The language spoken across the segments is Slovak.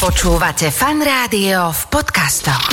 Počúvate fan rádio v podcastoch.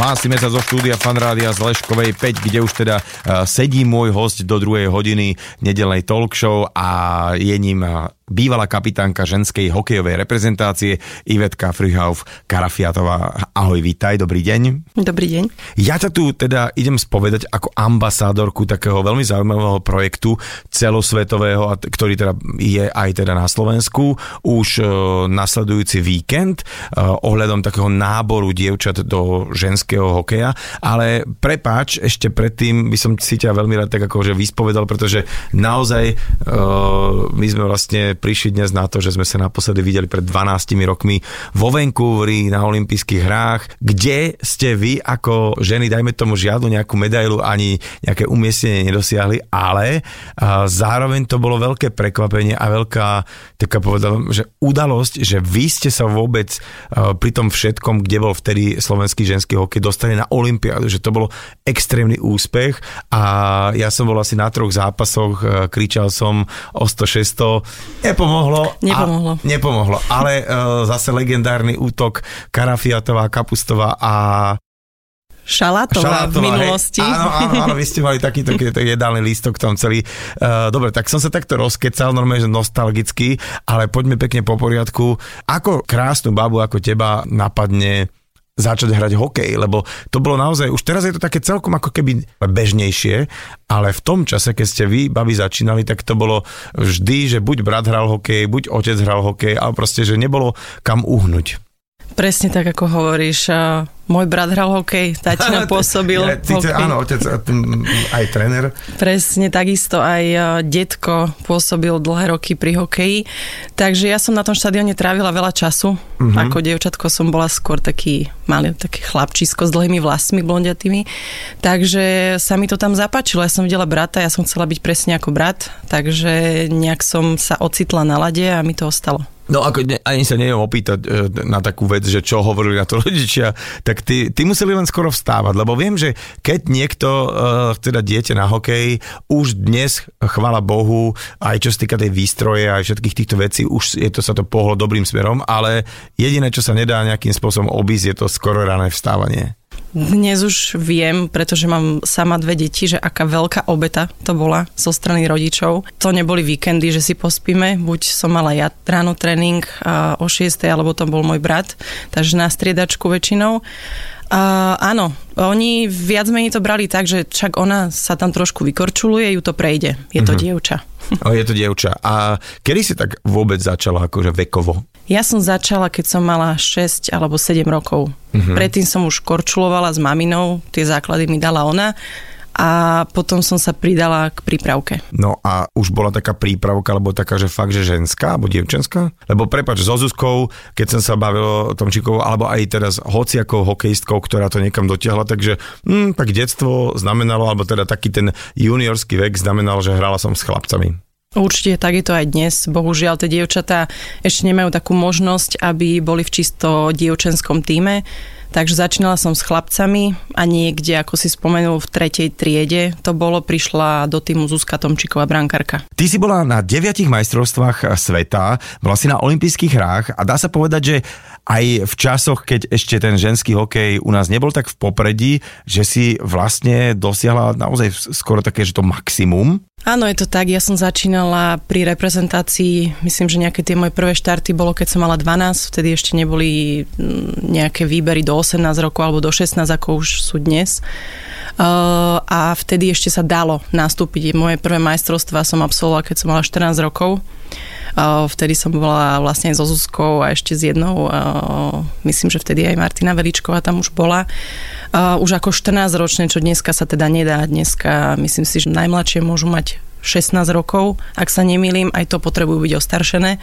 Hlásime sa zo štúdia Fanrádia z Leškovej 5, kde už teda uh, sedí môj host do druhej hodiny nedelnej talk show a je ním uh, bývalá kapitánka ženskej hokejovej reprezentácie Ivetka Frihauf Karafiatová. Ahoj, vítaj, dobrý deň. Dobrý deň. Ja ťa tu teda idem spovedať ako ambasádorku takého veľmi zaujímavého projektu celosvetového, ktorý teda je aj teda na Slovensku už e, nasledujúci víkend e, ohľadom takého náboru dievčat do ženského hokeja, ale prepáč, ešte predtým by som si ťa veľmi rád tak akože vyspovedal, pretože naozaj e, my sme vlastne prišli dnes na to, že sme sa naposledy videli pred 12 rokmi vo Vancouveri na olympijských hrách, kde ste vy ako ženy, dajme tomu žiadnu nejakú medailu ani nejaké umiestnenie nedosiahli, ale zároveň to bolo veľké prekvapenie a veľká, taká povedal, že udalosť, že vy ste sa vôbec pri tom všetkom, kde bol vtedy slovenský ženský hokej, dostali na olympiádu, že to bolo extrémny úspech. A ja som bol asi na troch zápasoch, kričal som o 100-600, Nepomohlo. Nepomohlo. A, nepomohlo, ale uh, zase legendárny útok Karafiatová, Kapustová a Šalátová, v minulosti. Hej. Áno, áno, áno, vy ste mali taký, taký, taký jedálny lístok tam celý. Uh, dobre, tak som sa takto rozkecal, normálne, že nostalgicky, ale poďme pekne po poriadku. Ako krásnu babu ako teba napadne začať hrať hokej, lebo to bolo naozaj, už teraz je to také celkom ako keby bežnejšie, ale v tom čase, keď ste vy, babi, začínali, tak to bolo vždy, že buď brat hral hokej, buď otec hral hokej, ale proste, že nebolo kam uhnúť. Presne tak, ako hovoríš. Môj brat hral hokej, tatina pôsobil Ja, ty, hokej. áno, otec, aj tréner. Presne, takisto aj a, detko pôsobil dlhé roky pri hokeji. Takže ja som na tom štadióne trávila veľa času. Mhm. Ako dievčatko som bola skôr taký malý, taký chlapčisko s dlhými vlasmi blondiatými. Takže sa mi to tam zapáčilo. Ja som videla brata, ja som chcela byť presne ako brat. Takže nejak som sa ocitla na lade a mi to ostalo. No ako ne, ani sa neviem opýtať e, na takú vec, že čo hovorili na to rodičia, tak ty, ty museli len skoro vstávať, lebo viem, že keď niekto, e, teda dieťa na hokej, už dnes, chvala Bohu, aj čo sa týka tej výstroje, aj všetkých týchto vecí, už je to sa to pohlo dobrým smerom, ale jediné, čo sa nedá nejakým spôsobom obísť, je to skoro rané vstávanie. Dnes už viem, pretože mám sama dve deti, že aká veľká obeta to bola zo strany rodičov. To neboli víkendy, že si pospíme, buď som mala ja ráno tréning o 6, alebo to bol môj brat, takže na striedačku väčšinou. Áno, oni viac menej to brali tak, že však ona sa tam trošku vykorčuluje, ju to prejde. Je to dievča. O, je to dievča. A kedy si tak vôbec začala akože vekovo? Ja som začala, keď som mala 6 alebo 7 rokov. Predtým som už korčulovala s maminou, tie základy mi dala ona a potom som sa pridala k prípravke. No a už bola taká prípravka, alebo taká, že fakt, že ženská, alebo dievčenská? Lebo prepač, so Zuzkou, keď som sa bavil o tom Čikovou, alebo aj teraz hociakou hokejistkou, ktorá to niekam dotiahla, takže hm, tak detstvo znamenalo, alebo teda taký ten juniorský vek znamenal, že hrala som s chlapcami. Určite tak je to aj dnes. Bohužiaľ, tie dievčatá ešte nemajú takú možnosť, aby boli v čisto dievčenskom týme. Takže začínala som s chlapcami a niekde, ako si spomenul, v tretej triede to bolo, prišla do týmu Zuzka Tomčíková brankarka. Ty si bola na deviatich majstrovstvách sveta, bola si na olympijských hrách a dá sa povedať, že aj v časoch, keď ešte ten ženský hokej u nás nebol tak v popredí, že si vlastne dosiahla naozaj skoro také, že to maximum. Áno, je to tak. Ja som začínala pri reprezentácii, myslím, že nejaké tie moje prvé štarty bolo, keď som mala 12, vtedy ešte neboli mm, nejaké výbery do 18 rokov alebo do 16, ako už sú dnes. Uh, a vtedy ešte sa dalo nastúpiť. Moje prvé majstrovstvá som absolvovala, keď som mala 14 rokov. Vtedy som bola vlastne so Zuzkou a ešte s jednou, myslím, že vtedy aj Martina Veličková tam už bola. Už ako 14 ročné, čo dneska sa teda nedá. Dneska myslím si, že najmladšie môžu mať 16 rokov, ak sa nemýlim, aj to potrebujú byť ostaršené.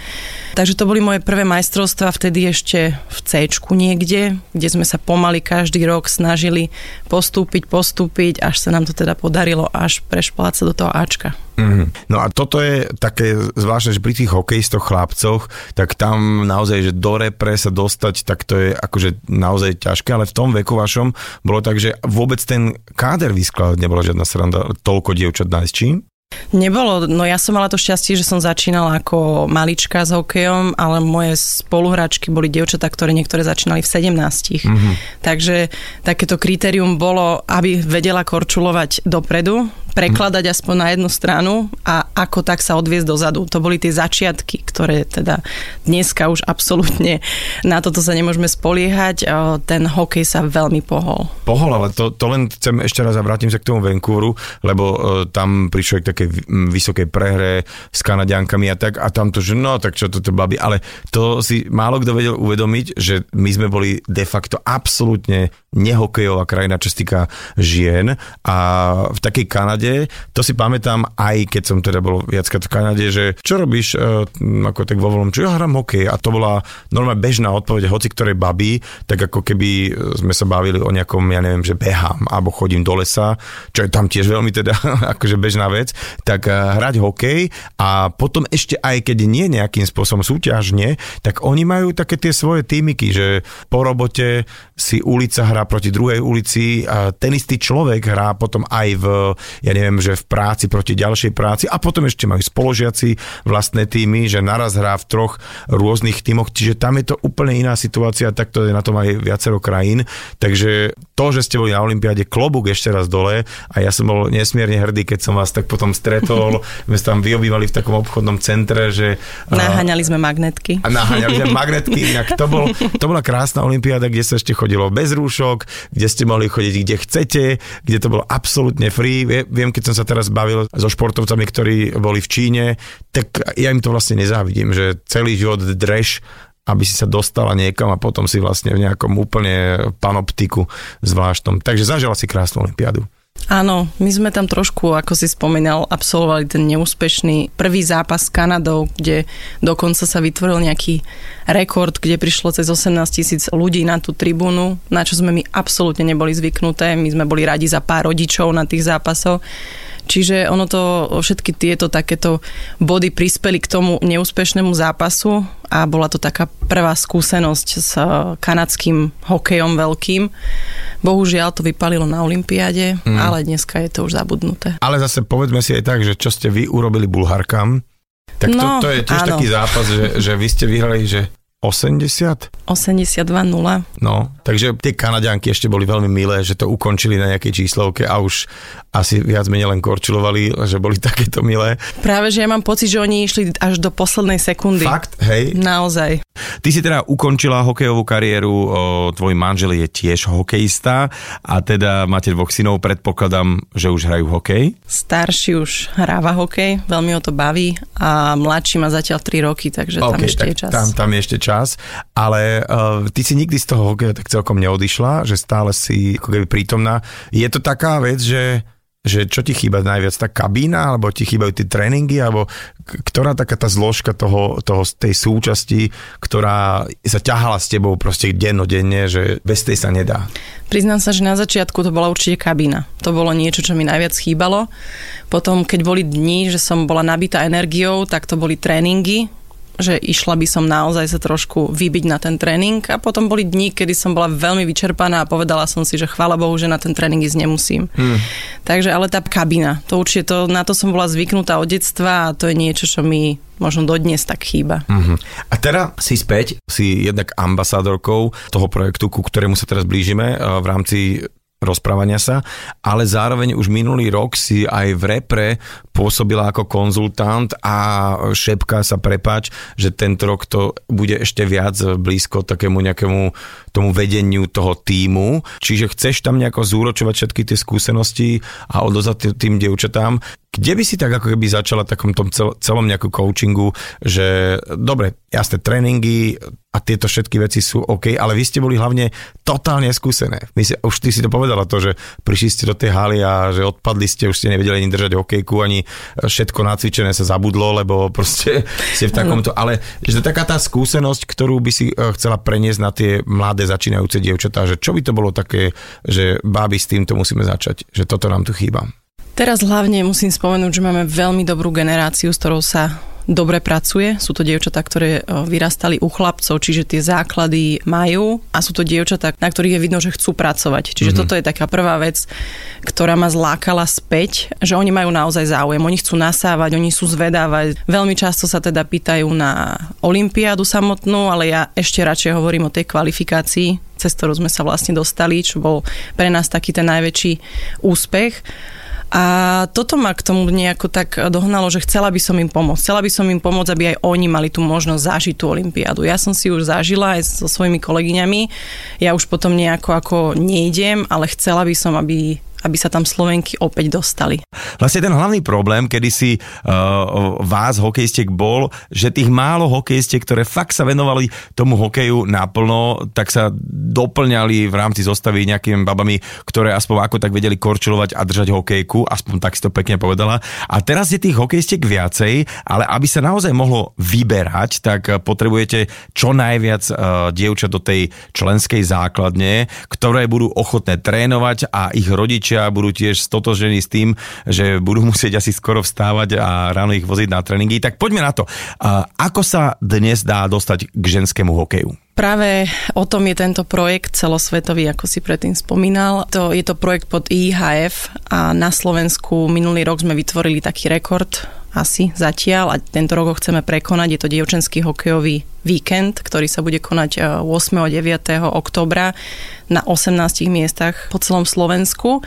Takže to boli moje prvé majstrovstvá, vtedy ešte v C niekde, kde sme sa pomaly každý rok snažili postúpiť, postúpiť, až sa nám to teda podarilo až prešplať sa do toho Ačka. Mm. No a toto je také zvláštne, že pri tých hokejistoch chlapcoch, tak tam naozaj, že do repre sa dostať, tak to je akože naozaj ťažké, ale v tom veku vašom bolo tak, že vôbec ten káder vyskladať nebola žiadna sranda, toľko dievčat nájsť čím? Nebolo, no ja som mala to šťastie, že som začínala ako malička s hokejom, ale moje spoluhráčky boli dievčatá, ktoré niektoré začínali v 17. Mm-hmm. Takže takéto kritérium bolo, aby vedela korčulovať dopredu, prekladať aspoň na jednu stranu a ako tak sa odviezť dozadu. To boli tie začiatky, ktoré teda dneska už absolútne na toto sa nemôžeme spoliehať. Ten hokej sa veľmi pohol. Pohol, ale to, to len chcem ešte raz a vrátim sa k tomu Vancouveru, lebo uh, tam prišiel k takej vysokej prehre s Kanadiankami a tak a tam to, že no, tak čo toto babi, ale to si málo kto vedel uvedomiť, že my sme boli de facto absolútne nehokejová krajina, čo sa týka žien a v takej Kanade, to si pamätám aj keď som teda bol viackrát v Kanade, že čo robíš uh, ako tak vo voľnom, čo ja hrám hokej a to bola normálne bežná odpoveď hoci ktorej baby, tak ako keby sme sa bavili o nejakom, ja neviem, že behám alebo chodím do lesa, čo je tam tiež veľmi teda akože bežná vec, tak uh, hrať hokej a potom ešte aj keď nie nejakým spôsobom súťažne, tak oni majú také tie svoje týmiky, že po robote si ulica hrá proti druhej ulici, a ten istý človek hrá potom aj v, ja neviem, že v práci proti ďalšej práci. A potom ešte majú spoložiaci vlastné týmy, že naraz hrá v troch rôznych týmoch, čiže tam je to úplne iná situácia, tak to je na tom aj viacero krajín, takže to, že ste boli na Olympiáde, klobúk ešte raz dole. A ja som bol nesmierne hrdý, keď som vás tak potom stretol, my sme tam vyobývali v takom obchodnom centre, že... Naháňali sme magnetky. A naháňali sme magnetky, inak to, bol, to bola krásna Olympiáda, kde sa ešte chodilo bez rúšok, kde ste mohli chodiť kde chcete, kde to bolo absolútne free. Viem, keď som sa teraz bavil so športovcami, ktorí boli v Číne, tak ja im to vlastne nezávidím, že celý život dreš aby si sa dostala niekam a potom si vlastne v nejakom úplne panoptiku zvláštnom. Takže zažila si krásnu olympiádu. Áno, my sme tam trošku, ako si spomínal, absolvovali ten neúspešný prvý zápas s Kanadou, kde dokonca sa vytvoril nejaký rekord, kde prišlo cez 18 tisíc ľudí na tú tribúnu, na čo sme my absolútne neboli zvyknuté. My sme boli radi za pár rodičov na tých zápasoch. Čiže ono to, všetky tieto takéto body prispeli k tomu neúspešnému zápasu a bola to taká prvá skúsenosť s kanadským hokejom veľkým. Bohužiaľ to vypalilo na Olympiáde, mm. ale dneska je to už zabudnuté. Ale zase povedzme si aj tak, že čo ste vy urobili Bulharkám, tak to, no, to je tiež áno. taký zápas, že, že vy ste vyhrali, že 80? 82-0. No, takže tie Kanadianky ešte boli veľmi milé, že to ukončili na nejakej číslovke a už asi viac menej len korčilovali, že boli takéto milé. Práve, že ja mám pocit, že oni išli až do poslednej sekundy. Fakt? Hej? Naozaj. Ty si teda ukončila hokejovú kariéru, o, tvoj manžel je tiež hokejista a teda máte dvoch synov, predpokladám, že už hrajú hokej? Starší už hráva hokej, veľmi ho to baví a mladší má zatiaľ 3 roky, takže okay, tam ešte je čas. Tam, tam je ešte čas čas, ale uh, ty si nikdy z toho hokeja tak celkom neodišla, že stále si ako keby prítomná. Je to taká vec, že že čo ti chýba najviac, tá kabína, alebo ti chýbajú tie tréningy, alebo ktorá taká tá zložka toho, toho, tej súčasti, ktorá sa ťahala s tebou proste dennodenne, že bez tej sa nedá? Priznám sa, že na začiatku to bola určite kabína. To bolo niečo, čo mi najviac chýbalo. Potom, keď boli dni, že som bola nabitá energiou, tak to boli tréningy, že išla by som naozaj sa trošku vybiť na ten tréning a potom boli dni, kedy som bola veľmi vyčerpaná a povedala som si, že chvála Bohu, že na ten tréning ísť nemusím. Hmm. Takže ale tá kabina, to určite to, na to som bola zvyknutá od detstva a to je niečo, čo mi možno dodnes tak chýba. Uh-huh. A teda si späť, si jednak ambasádorkou toho projektu, ku ktorému sa teraz blížime v rámci rozprávania sa, ale zároveň už minulý rok si aj v repre pôsobila ako konzultant a šepka sa prepač, že tento rok to bude ešte viac blízko takému nejakému tomu vedeniu toho týmu. Čiže chceš tam nejako zúročovať všetky tie skúsenosti a odozať tým dievčatám. Kde by si tak ako keby začala takom tom celom nejakú coachingu, že dobre, jasné tréningy, a tieto všetky veci sú OK, ale vy ste boli hlavne totálne skúsené. My si, už ty si to povedala to, že prišli ste do tej haly a že odpadli ste, už ste nevedeli ani držať hokejku, ani všetko nacvičené sa zabudlo, lebo proste ste v takomto, ale že taká tá skúsenosť, ktorú by si eh, chcela preniesť na tie mladé začínajúce dievčatá, že čo by to bolo také, že báby s týmto musíme začať, že toto nám tu chýba. Teraz hlavne musím spomenúť, že máme veľmi dobrú generáciu, s ktorou sa dobre pracuje. Sú to dievčatá, ktoré e, vyrastali u chlapcov, čiže tie základy majú a sú to dievčatá, na ktorých je vidno, že chcú pracovať. Čiže mm-hmm. toto je taká prvá vec, ktorá ma zlákala späť, že oni majú naozaj záujem. Oni chcú nasávať, oni sú zvedávať. Veľmi často sa teda pýtajú na olympiádu samotnú, ale ja ešte radšej hovorím o tej kvalifikácii, cez ktorú sme sa vlastne dostali, čo bol pre nás taký ten najväčší úspech. A toto ma k tomu nejako tak dohnalo, že chcela by som im pomôcť. Chcela by som im pomôcť, aby aj oni mali tú možnosť zažiť tú olympiádu. Ja som si už zažila aj so svojimi kolegyňami. Ja už potom nejako ako nejdem, ale chcela by som, aby aby sa tam Slovenky opäť dostali. Vlastne ten hlavný problém, kedy si uh, vás, hokejistiek, bol, že tých málo hokejistiek, ktoré fakt sa venovali tomu hokeju naplno, tak sa doplňali v rámci zostavy nejakými babami, ktoré aspoň ako tak vedeli korčilovať a držať hokejku, aspoň tak si to pekne povedala. A teraz je tých hokejistiek viacej, ale aby sa naozaj mohlo vyberať, tak potrebujete čo najviac uh, dievčat do tej členskej základne, ktoré budú ochotné trénovať a ich rodičia rodičia budú tiež stotožení s tým, že budú musieť asi skoro vstávať a ráno ich voziť na tréningy. Tak poďme na to. Ako sa dnes dá dostať k ženskému hokeju? Práve o tom je tento projekt celosvetový, ako si predtým spomínal. To, je to projekt pod IHF a na Slovensku minulý rok sme vytvorili taký rekord asi zatiaľ a tento rok ho chceme prekonať. Je to dievčenský hokejový víkend, ktorý sa bude konať 8. a 9. oktobra na 18 miestach po celom Slovensku.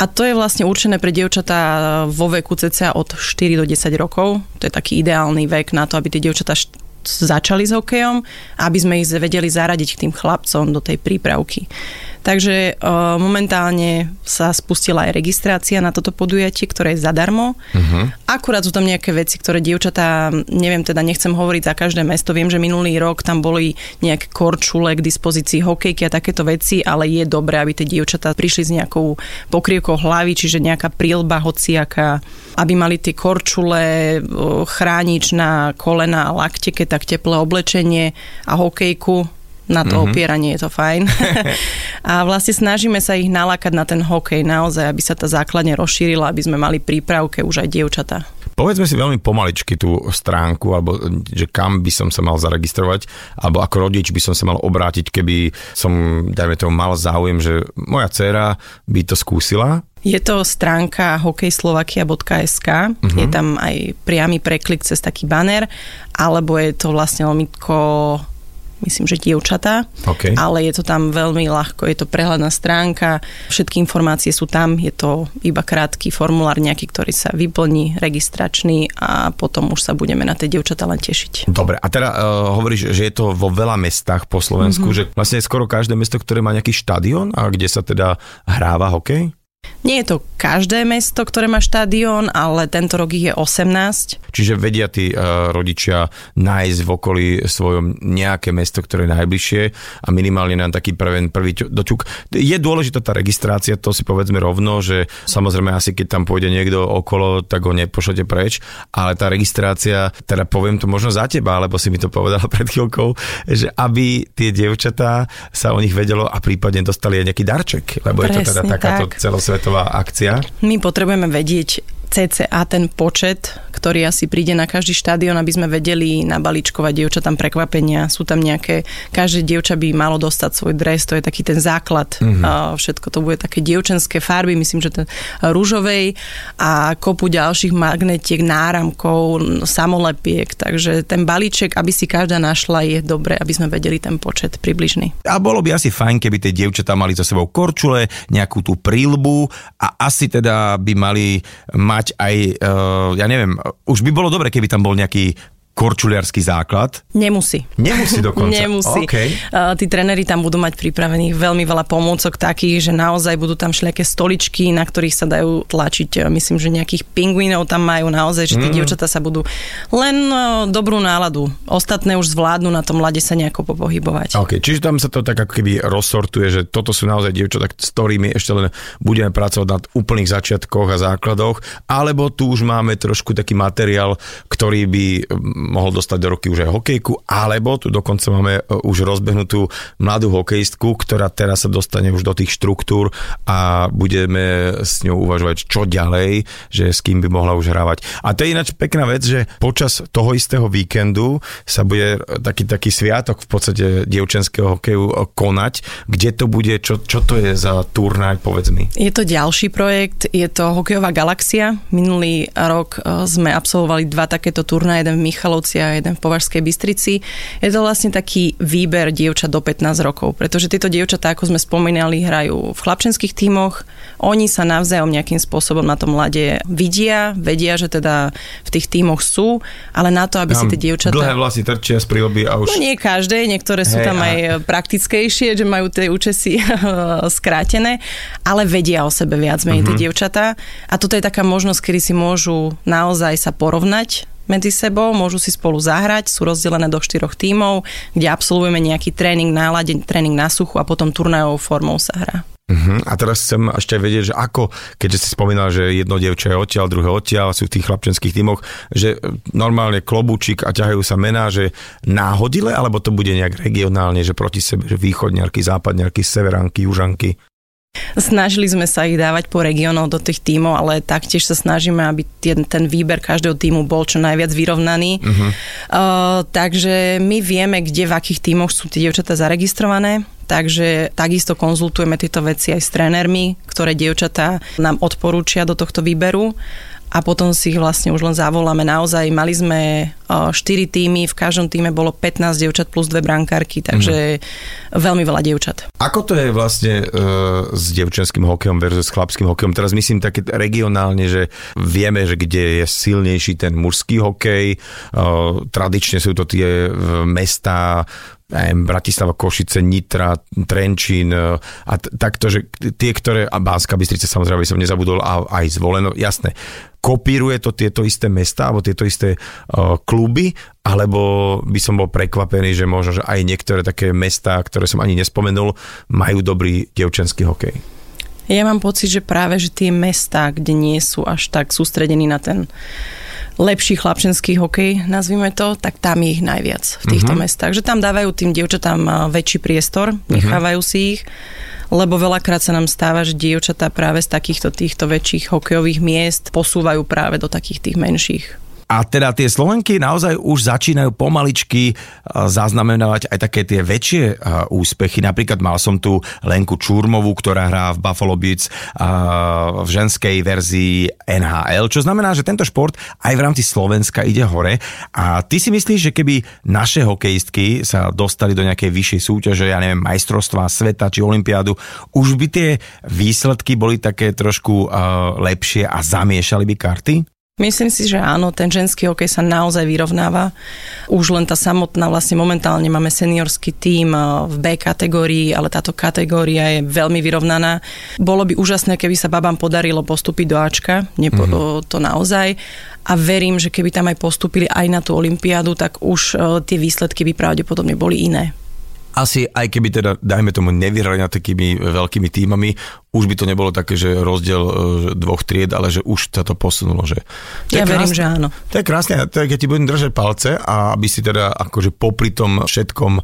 A to je vlastne určené pre dievčatá vo veku cca od 4 do 10 rokov. To je taký ideálny vek na to, aby tie dievčatá začali s hokejom, aby sme ich vedeli zaradiť k tým chlapcom do tej prípravky. Takže uh, momentálne sa spustila aj registrácia na toto podujatie, ktoré je zadarmo. Uh-huh. Akurát sú tam nejaké veci, ktoré dievčatá, neviem, teda nechcem hovoriť za každé mesto, viem, že minulý rok tam boli nejaké korčule k dispozícii, hokejky a takéto veci, ale je dobré, aby tie dievčatá prišli s nejakou pokrývkou hlavy, čiže nejaká prílba hociaká, aby mali tie korčule, chránič na kolena a lakte, keď tak teplé oblečenie a hokejku, na to mm-hmm. opieranie je to fajn. a vlastne snažíme sa ich nalákať na ten hokej naozaj, aby sa tá základne rozšírila, aby sme mali prípravke už aj dievčatá. Povedzme si veľmi pomaličky tú stránku, alebo že kam by som sa mal zaregistrovať, alebo ako rodič by som sa mal obrátiť, keby som, dajme tomu, mal záujem, že moja dcéra by to skúsila. Je to stránka hokejslovakia.sk, uh-huh. je tam aj priamy preklik cez taký banner, alebo je to vlastne lomitko myslím, že dievčatá, okay. ale je to tam veľmi ľahko, je to prehľadná stránka, všetky informácie sú tam, je to iba krátky formulár nejaký, ktorý sa vyplní, registračný a potom už sa budeme na tie dievčatá len tešiť. Dobre, a teda uh, hovoríš, že je to vo veľa mestách po Slovensku, mm-hmm. že vlastne skoro každé mesto, ktoré má nejaký štadión a kde sa teda hráva hokej? Nie je to každé mesto, ktoré má štadión, ale tento rok ich je 18. Čiže vedia tí uh, rodičia nájsť v okolí svojom nejaké mesto, ktoré je najbližšie a minimálne na taký prvý, prvý doťuk. Je dôležitá tá registrácia, to si povedzme rovno, že samozrejme asi keď tam pôjde niekto okolo, tak ho nepošlete preč, ale tá registrácia, teda poviem to možno za teba, alebo si mi to povedala pred chvíľkou, že aby tie dievčatá sa o nich vedelo a prípadne dostali aj nejaký darček, lebo Presne, je to teda takáto tak. celosvetová celosvetová akcia? My potrebujeme vedieť cca ten počet, ktorý asi príde na každý štadión, aby sme vedeli nabaličkovať dievčatám prekvapenia. Sú tam nejaké, každé dievča by malo dostať svoj dres, to je taký ten základ. Mm-hmm. Všetko to bude také dievčenské farby, myslím, že ten rúžovej a kopu ďalších magnetiek, náramkov, samolepiek, takže ten balíček, aby si každá našla, je dobre, aby sme vedeli ten počet približný. A bolo by asi fajn, keby tie dievčatá mali za sebou korčule, nejakú tú prílbu a asi teda by mali mať mať aj, uh, ja neviem, už by bolo dobre, keby tam bol nejaký korčuliarský základ. Nemusí. Nemusí dokonca. Nemusí. Okay. Uh, tí tréneri tam budú mať pripravených veľmi veľa pomôcok takých, že naozaj budú tam všelijaké stoličky, na ktorých sa dajú tlačiť. Myslím, že nejakých pingvínov tam majú naozaj, že tí mm. dievčatá sa budú len uh, dobrú náladu. Ostatné už zvládnu na tom lade sa nejako popohybovať. OK, čiže tam sa to tak ako keby rozsortuje, že toto sú naozaj dievčatá, s ktorými ešte len budeme pracovať na úplných začiatkoch a základoch, alebo tu už máme trošku taký materiál, ktorý by mohol dostať do roky už aj hokejku, alebo tu dokonca máme e, už rozbehnutú mladú hokejistku, ktorá teraz sa dostane už do tých štruktúr a budeme s ňou uvažovať, čo ďalej, že s kým by mohla už hrávať. A to je ináč pekná vec, že počas toho istého víkendu sa bude taký, taký sviatok v podstate dievčenského hokeju konať. Kde to bude, čo, čo to je za turnaj, povedz mi. Je to ďalší projekt, je to hokejová galaxia. Minulý rok e, sme absolvovali dva takéto turnaje, jeden v Michalovci a jeden v Považskej Bystrici. Je to vlastne taký výber dievčat do 15 rokov, pretože tieto dievčatá, ako sme spomínali, hrajú v chlapčenských tímoch. Oni sa navzájom nejakým spôsobom na tom mlade vidia, vedia, že teda v tých tímoch sú, ale na to, aby Tam si tie dievčatá... Dlhé vlasy trčia z prílby a už... No nie každé, niektoré sú hey, tam a... aj praktickejšie, že majú tie účesy skrátené, ale vedia o sebe viac menej uh-huh. tie mhm. dievčatá. A toto je taká možnosť, kedy si môžu naozaj sa porovnať medzi sebou, môžu si spolu zahrať, sú rozdelené do štyroch tímov, kde absolvujeme nejaký tréning na lade, tréning na suchu a potom turnajovou formou sa hrá. Uh-huh. A teraz chcem ešte vedieť, že ako, keďže si spomínal, že jedno dievča je odtiaľ, druhé odtiaľ, sú v tých chlapčenských tímoch, že normálne klobúčik a ťahajú sa mená, že náhodile, alebo to bude nejak regionálne, že proti sebe, že východňarky, západňarky, severanky, južanky? Snažili sme sa ich dávať po regiónoch do tých tímov, ale taktiež sa snažíme, aby ten, ten výber každého tímu bol čo najviac vyrovnaný. Uh-huh. Uh, takže my vieme, kde v akých tímoch sú tie dievčatá zaregistrované. Takže takisto konzultujeme tieto veci aj s trénermi, ktoré dievčatá nám odporúčia do tohto výberu a potom si ich vlastne už len zavoláme. Naozaj mali sme 4 týmy, v každom týme bolo 15 dievčat plus dve brankárky, takže mm. veľmi veľa dievčat. Ako to je vlastne uh, s dievčenským hokejom versus chlapským hokejom? Teraz myslím také regionálne, že vieme, že kde je silnejší ten mužský hokej, uh, tradične sú to tie mesta neviem, Bratislava, Košice, Nitra, Trenčín a t- takto, že tie, ktoré, a Bánska Bystrica samozrejme, by som nezabudol, a aj zvoleno, jasné kopíruje to tieto isté mesta alebo tieto isté uh, kluby, alebo by som bol prekvapený, že možno, že aj niektoré také mesta, ktoré som ani nespomenul, majú dobrý dievčenský hokej. Ja mám pocit, že práve že tie mesta, kde nie sú až tak sústredení na ten lepší chlapčenský hokej, nazvime to, tak tam je ich najviac v týchto uh-huh. mestách. Že tam dávajú tým dievčatám väčší priestor, mhm. nechávajú uh-huh. si ich lebo veľakrát sa nám stáva, že dievčatá práve z takýchto týchto väčších hokejových miest posúvajú práve do takých tých menších. A teda tie Slovenky naozaj už začínajú pomaličky zaznamenávať aj také tie väčšie úspechy. Napríklad mal som tu Lenku Čurmovú, ktorá hrá v Buffalo Beats v ženskej verzii NHL, čo znamená, že tento šport aj v rámci Slovenska ide hore. A ty si myslíš, že keby naše hokejistky sa dostali do nejakej vyššej súťaže, ja neviem, majstrovstva sveta či olympiádu, už by tie výsledky boli také trošku lepšie a zamiešali by karty? Myslím si, že áno, ten ženský hokej sa naozaj vyrovnáva. Už len tá samotná, vlastne momentálne máme seniorský tím eh, v B kategórii, ale táto kategória je veľmi vyrovnaná. Bolo by úžasné, keby sa babám podarilo postúpiť do Ačka, Nepo, mm-hmm. to naozaj. A verím, že keby tam aj postúpili aj na tú olympiádu, tak už eh, tie výsledky by pravdepodobne boli iné asi aj keby teda, dajme tomu, nevyhrali nad takými veľkými týmami, už by to nebolo také, že rozdiel e, dvoch tried, ale že už sa to posunulo. Že... To ja verím, že áno. To je krásne, tak ja ti budem držať palce a aby si teda akože popri tom všetkom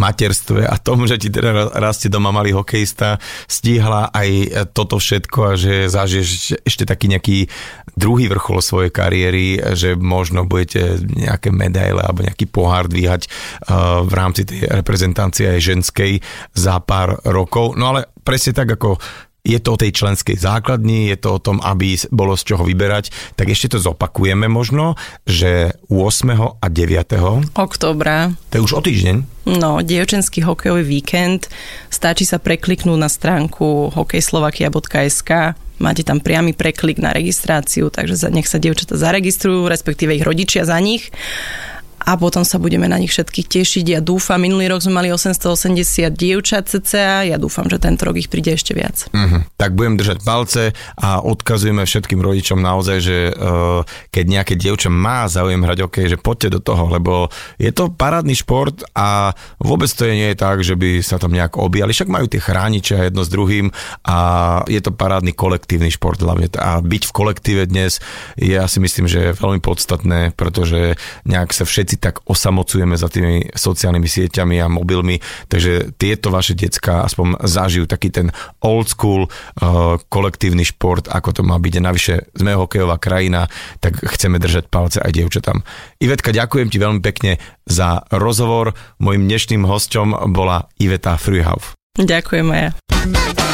materstve a tom, že ti teda rastie doma malý hokejista, stíhla aj toto všetko a že zažiješ ešte taký nejaký druhý vrchol svojej kariéry, že možno budete nejaké medaile alebo nejaký pohár dvíhať uh, v rámci tej reprezentácie aj ženskej za pár rokov. No ale presne tak, ako je to o tej členskej základni, je to o tom, aby bolo z čoho vyberať, tak ešte to zopakujeme možno, že 8. a 9. oktobra. To je už o týždeň. No, dievčenský hokejový víkend. Stačí sa prekliknúť na stránku hokejslovakia.sk máte tam priamy preklik na registráciu, takže nech sa dievčatá zaregistrujú, respektíve ich rodičia za nich a potom sa budeme na nich všetkých tešiť. Ja dúfam, minulý rok sme mali 880 dievčat cca, ja dúfam, že tento rok ich príde ešte viac. Uh-huh. Tak budem držať palce a odkazujeme všetkým rodičom naozaj, že uh, keď nejaké dievča má záujem hrať OK, že poďte do toho, lebo je to parádny šport a vôbec to nie je tak, že by sa tam nejak objali. Však majú tie chrániče jedno s druhým a je to parádny kolektívny šport hlavne. A byť v kolektíve dnes je ja si myslím, že veľmi podstatné, pretože nejak sa všetci tak osamocujeme za tými sociálnymi sieťami a mobilmi, takže tieto vaše decka aspoň zažijú taký ten old school uh, kolektívny šport, ako to má byť. Navyše sme hokejová krajina, tak chceme držať palce aj dievčatám. Ivetka, ďakujem ti veľmi pekne za rozhovor. Mojím dnešným hosťom bola Iveta Frühauf. Ďakujem aj ja.